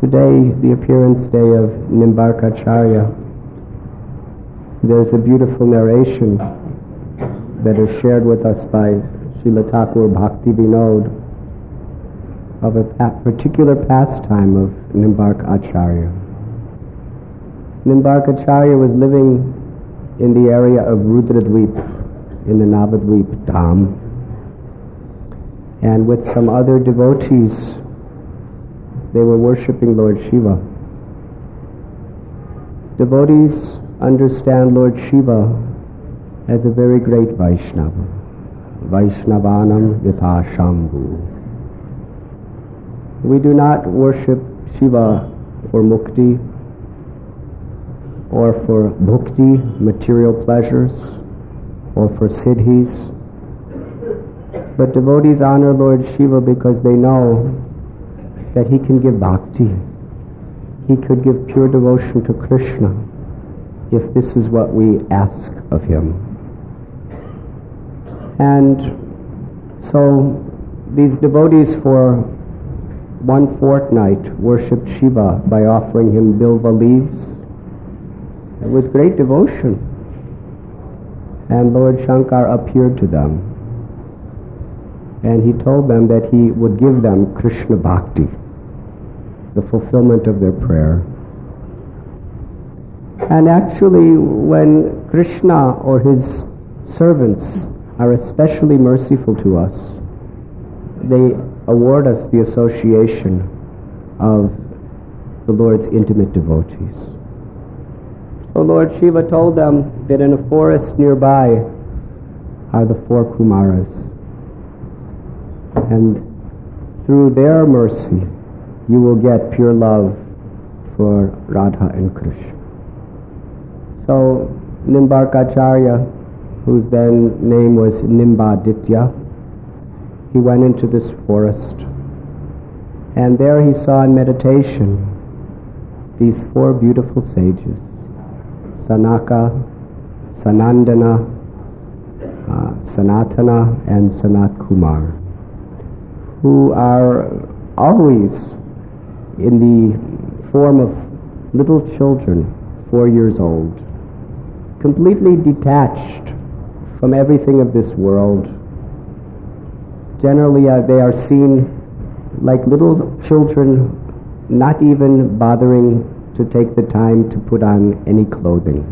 today, the appearance day of Nimbarkacharya, there's a beautiful narration that is shared with us by Srila Thakur Bhakti Vinod of a particular pastime of Nimbark Acharya. Nimbark Acharya was living in the area of Rudradweep in the Navadweep Dham. And with some other devotees, they were worshipping Lord Shiva. Devotees understand Lord Shiva as a very great Vaishnava. Vaishnavanam Vipashambhu. We do not worship Shiva for mukti or for bhukti, material pleasures, or for siddhis. But devotees honor Lord Shiva because they know that he can give bhakti. He could give pure devotion to Krishna if this is what we ask of him. And so these devotees for one fortnight worshipped Shiva by offering him bilva leaves with great devotion. And Lord Shankar appeared to them. And he told them that he would give them Krishna Bhakti, the fulfillment of their prayer. And actually, when Krishna or his servants are especially merciful to us, they award us the association of the Lord's intimate devotees. So Lord Shiva told them that in a forest nearby are the four Kumaras. And through their mercy, you will get pure love for Radha and Krishna. So Nimbarkacharya, whose then name was Nimbaditya, he went into this forest. And there he saw in meditation these four beautiful sages. Sanaka, Sanandana, uh, Sanatana, and Sanat Kumar, who are always in the form of little children, four years old, completely detached from everything of this world. Generally, uh, they are seen like little children, not even bothering to take the time to put on any clothing.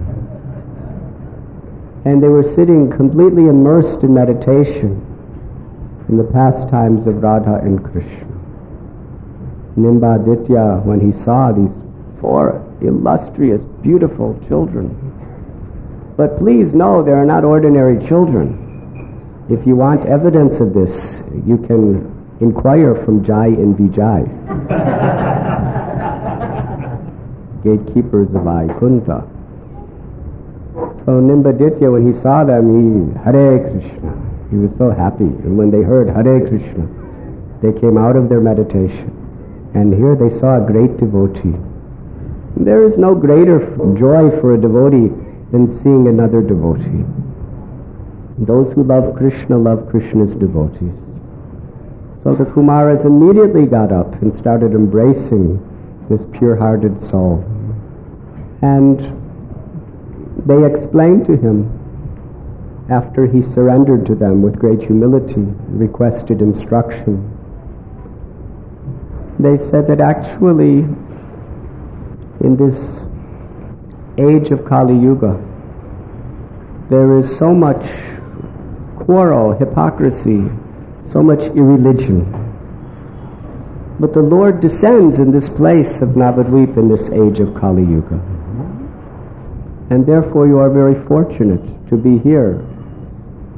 And they were sitting completely immersed in meditation in the pastimes of Radha and Krishna. Nimbaditya, when he saw these four illustrious, beautiful children, but please know they are not ordinary children. If you want evidence of this, you can inquire from Jai and Vijay. gatekeepers of Vaikuntha. So Nimbaditya, when he saw them, he, Hare Krishna, he was so happy. And when they heard Hare Krishna, they came out of their meditation. And here they saw a great devotee. There is no greater joy for a devotee than seeing another devotee. Those who love Krishna love Krishna's devotees. So the Kumaras immediately got up and started embracing this pure-hearted soul. And they explained to him, after he surrendered to them with great humility, requested instruction. They said that actually, in this age of Kali Yuga, there is so much quarrel, hypocrisy, so much irreligion. But the Lord descends in this place of Navadvip in this age of Kali Yuga and therefore you are very fortunate to be here.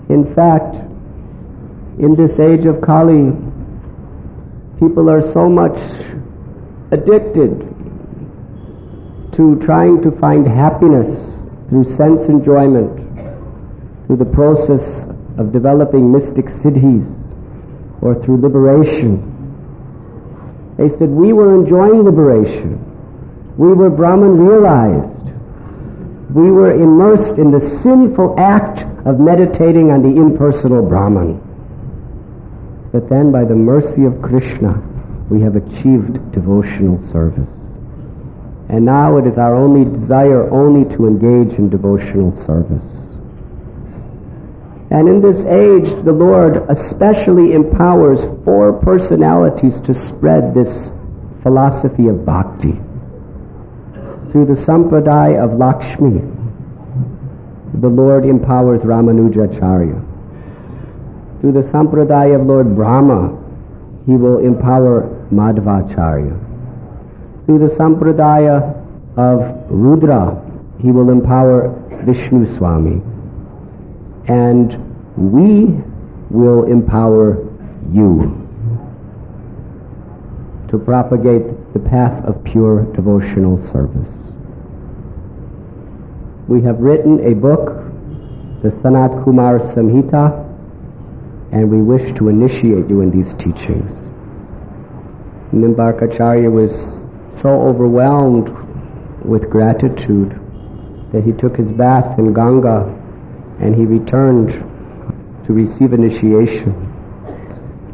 In fact, in this age of Kali, people are so much addicted to trying to find happiness through sense enjoyment, through the process of developing mystic siddhis, or through liberation. They said, we were enjoying liberation. We were Brahman realized we were immersed in the sinful act of meditating on the impersonal Brahman. But then, by the mercy of Krishna, we have achieved devotional service. And now it is our only desire only to engage in devotional service. And in this age, the Lord especially empowers four personalities to spread this philosophy of bhakti. Through the sampradaya of Lakshmi, the Lord empowers Ramanujacharya. Through the sampradaya of Lord Brahma, he will empower Madhvacharya. Through the sampradaya of Rudra, he will empower Vishnu Swami. And we will empower you to propagate the path of pure devotional service. We have written a book, the Sanat Kumar Samhita, and we wish to initiate you in these teachings. Nimbarkacharya was so overwhelmed with gratitude that he took his bath in Ganga and he returned to receive initiation.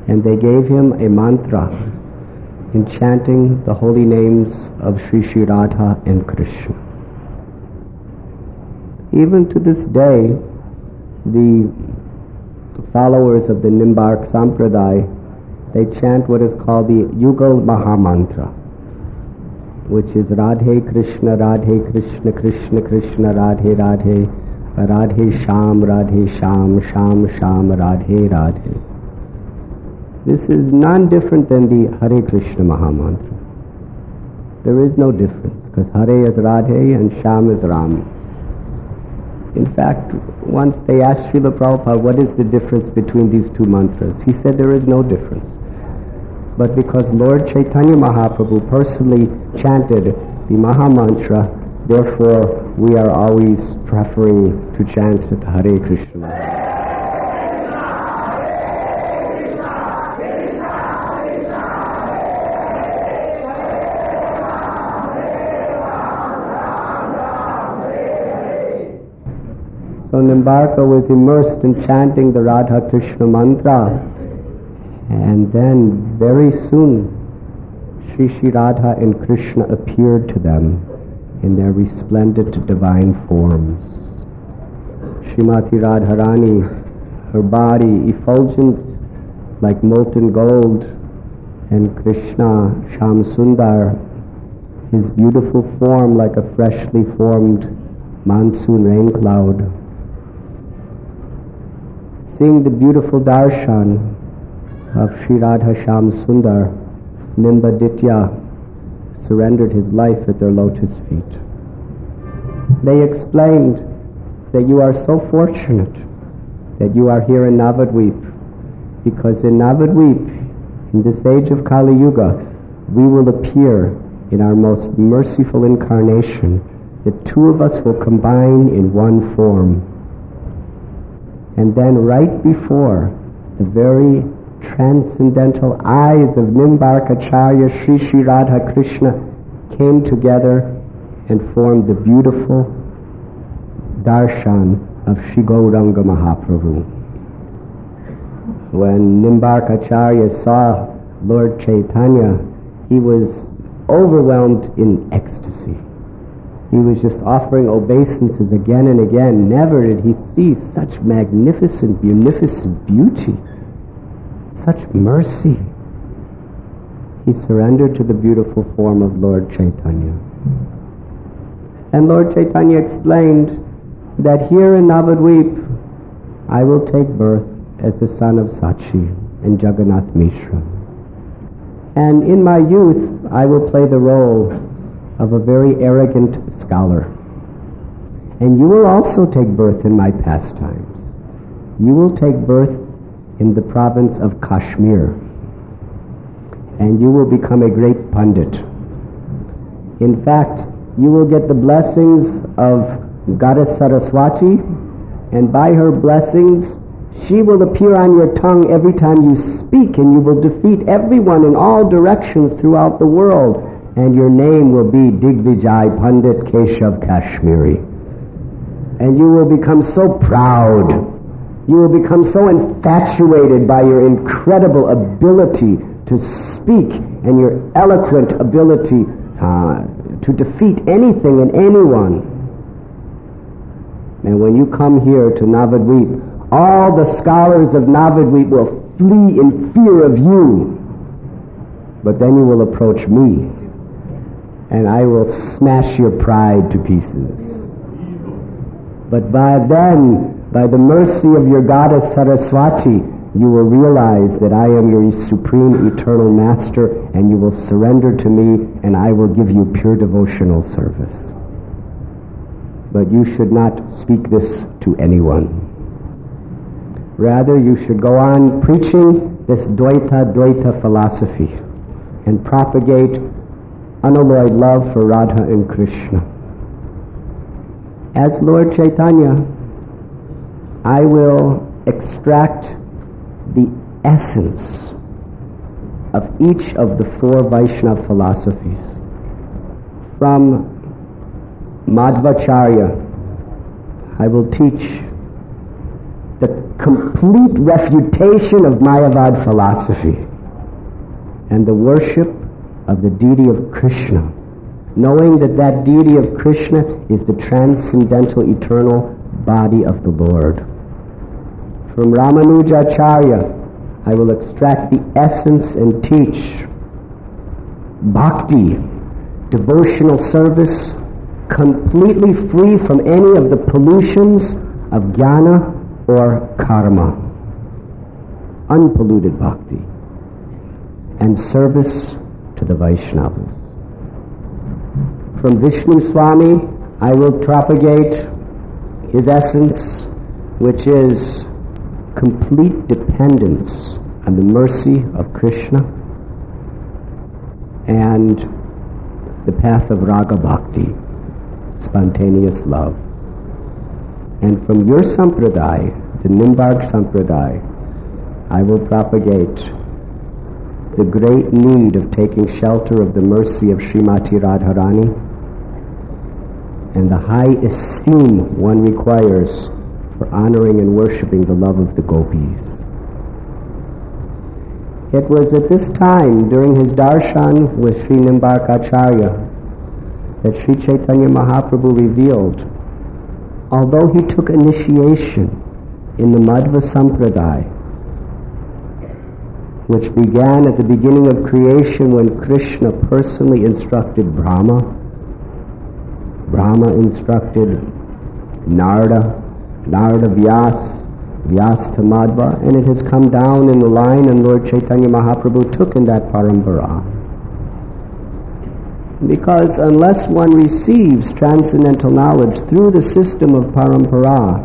And they gave him a mantra enchanting the holy names of Sri Sri Radha and Krishna. Even to this day, the followers of the Nimbark Sampradaya, they chant what is called the Yugal Mahamantra, which is Radhe Krishna, Radhe Krishna, Krishna Krishna, Radhe Radhe, Radhe Sham, Radhe Sham, Sham Sham, Radhe Radhe. This is none different than the Hare Krishna Mahamantra. There is no difference because Hare is Radhe and Sham is Ram. In fact, once they asked Srila Prabhupada, what is the difference between these two mantras? He said there is no difference. But because Lord Chaitanya Mahaprabhu personally chanted the Maha Mantra, therefore we are always preferring to chant the Hare Krishna. So Nimbarka was immersed in chanting the Radha Krishna mantra. And then very soon, Sri Sri Radha and Krishna appeared to them in their resplendent divine forms. Srimati Radharani, her body effulgent like molten gold, and Krishna, Shamsundar, his beautiful form like a freshly formed monsoon rain cloud seeing the beautiful darshan of Sri Radha Sham Sundar, Nimbaditya surrendered his life at their lotus feet. They explained that you are so fortunate that you are here in Navadvip because in Navadvip, in this age of Kali Yuga, we will appear in our most merciful incarnation. The two of us will combine in one form and then right before the very transcendental eyes of Nimbarkacharya Sri Sri Radha Krishna came together and formed the beautiful darshan of Sri Gauranga Mahaprabhu. When Nimbarkacharya saw Lord Chaitanya, he was overwhelmed in ecstasy. He was just offering obeisances again and again. Never did he see such magnificent, munificent beauty, such mercy. He surrendered to the beautiful form of Lord Chaitanya. And Lord Chaitanya explained that here in Navadvip, I will take birth as the son of Sachi and Jagannath Mishra. And in my youth, I will play the role of a very arrogant scholar. And you will also take birth in my pastimes. You will take birth in the province of Kashmir. And you will become a great pundit. In fact, you will get the blessings of Goddess Saraswati, and by her blessings, she will appear on your tongue every time you speak, and you will defeat everyone in all directions throughout the world and your name will be Digvijay Pandit Keshav Kashmiri. And you will become so proud. You will become so infatuated by your incredible ability to speak and your eloquent ability uh, to defeat anything and anyone. And when you come here to Navadvip, all the scholars of Navadvip will flee in fear of you. But then you will approach me, and I will smash your pride to pieces. But by then, by the mercy of your goddess Saraswati, you will realize that I am your supreme eternal master and you will surrender to me and I will give you pure devotional service. But you should not speak this to anyone. Rather, you should go on preaching this Dvaitadvaita philosophy and propagate unalloyed love for Radha and Krishna. As Lord Chaitanya, I will extract the essence of each of the four Vaishnava philosophies. From Madhvacharya, I will teach the complete refutation of Mayavad philosophy and the worship of the deity of Krishna, knowing that that deity of Krishna is the transcendental eternal body of the Lord. From Ramanujacharya, I will extract the essence and teach bhakti, devotional service, completely free from any of the pollutions of jnana or karma, unpolluted bhakti, and service to the Vaishnavas. From Vishnu Swami, I will propagate his essence, which is complete dependence on the mercy of Krishna and the path of Raga Bhakti, spontaneous love. And from your sampradaya, the Nimbark sampradaya, I will propagate the great need of taking shelter of the mercy of Srimati Radharani and the high esteem one requires for honoring and worshipping the love of the gopis. It was at this time, during his darshan with Sri Nimbarkacharya, that Sri Chaitanya Mahaprabhu revealed, although he took initiation in the Madhva Sampradaya, which began at the beginning of creation when Krishna personally instructed Brahma, Brahma instructed Narada, Narada Vyas, Vyas to Madhva, and it has come down in the line and Lord Chaitanya Mahaprabhu took in that parampara. Because unless one receives transcendental knowledge through the system of parampara,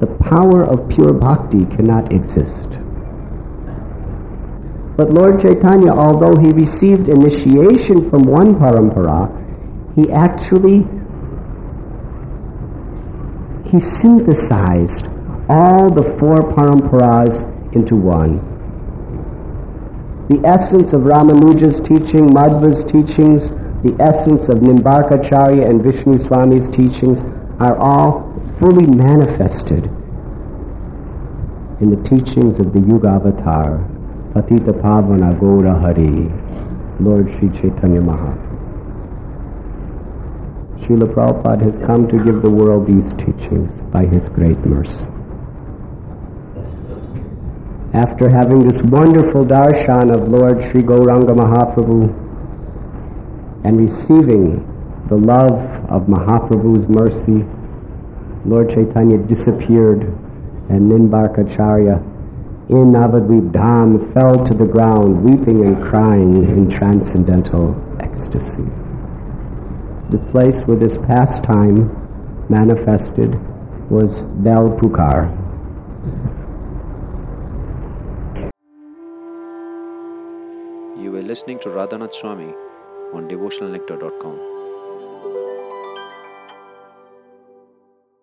the power of pure bhakti cannot exist. But Lord Chaitanya, although he received initiation from one parampara, he actually he synthesized all the four paramparas into one. The essence of Ramanuja's teaching, Madhva's teachings, the essence of Nimbarkacharya and Vishnu Swami's teachings are all fully manifested in the teachings of the Yuga Avatar, Patita Pavana Gaura Hari, Lord Sri Chaitanya Mahaprabhu. Srila Prabhupada has come to give the world these teachings by his great mercy. After having this wonderful darshan of Lord Sri Gauranga Mahaprabhu and receiving the love of Mahaprabhu's mercy, Lord Chaitanya disappeared and Nimbarkacharya in Navadvip Dham fell to the ground weeping and crying in transcendental ecstasy the place where this pastime manifested was Bel Pukur. You were listening to Radhanath Swami on devotionalnectar.com.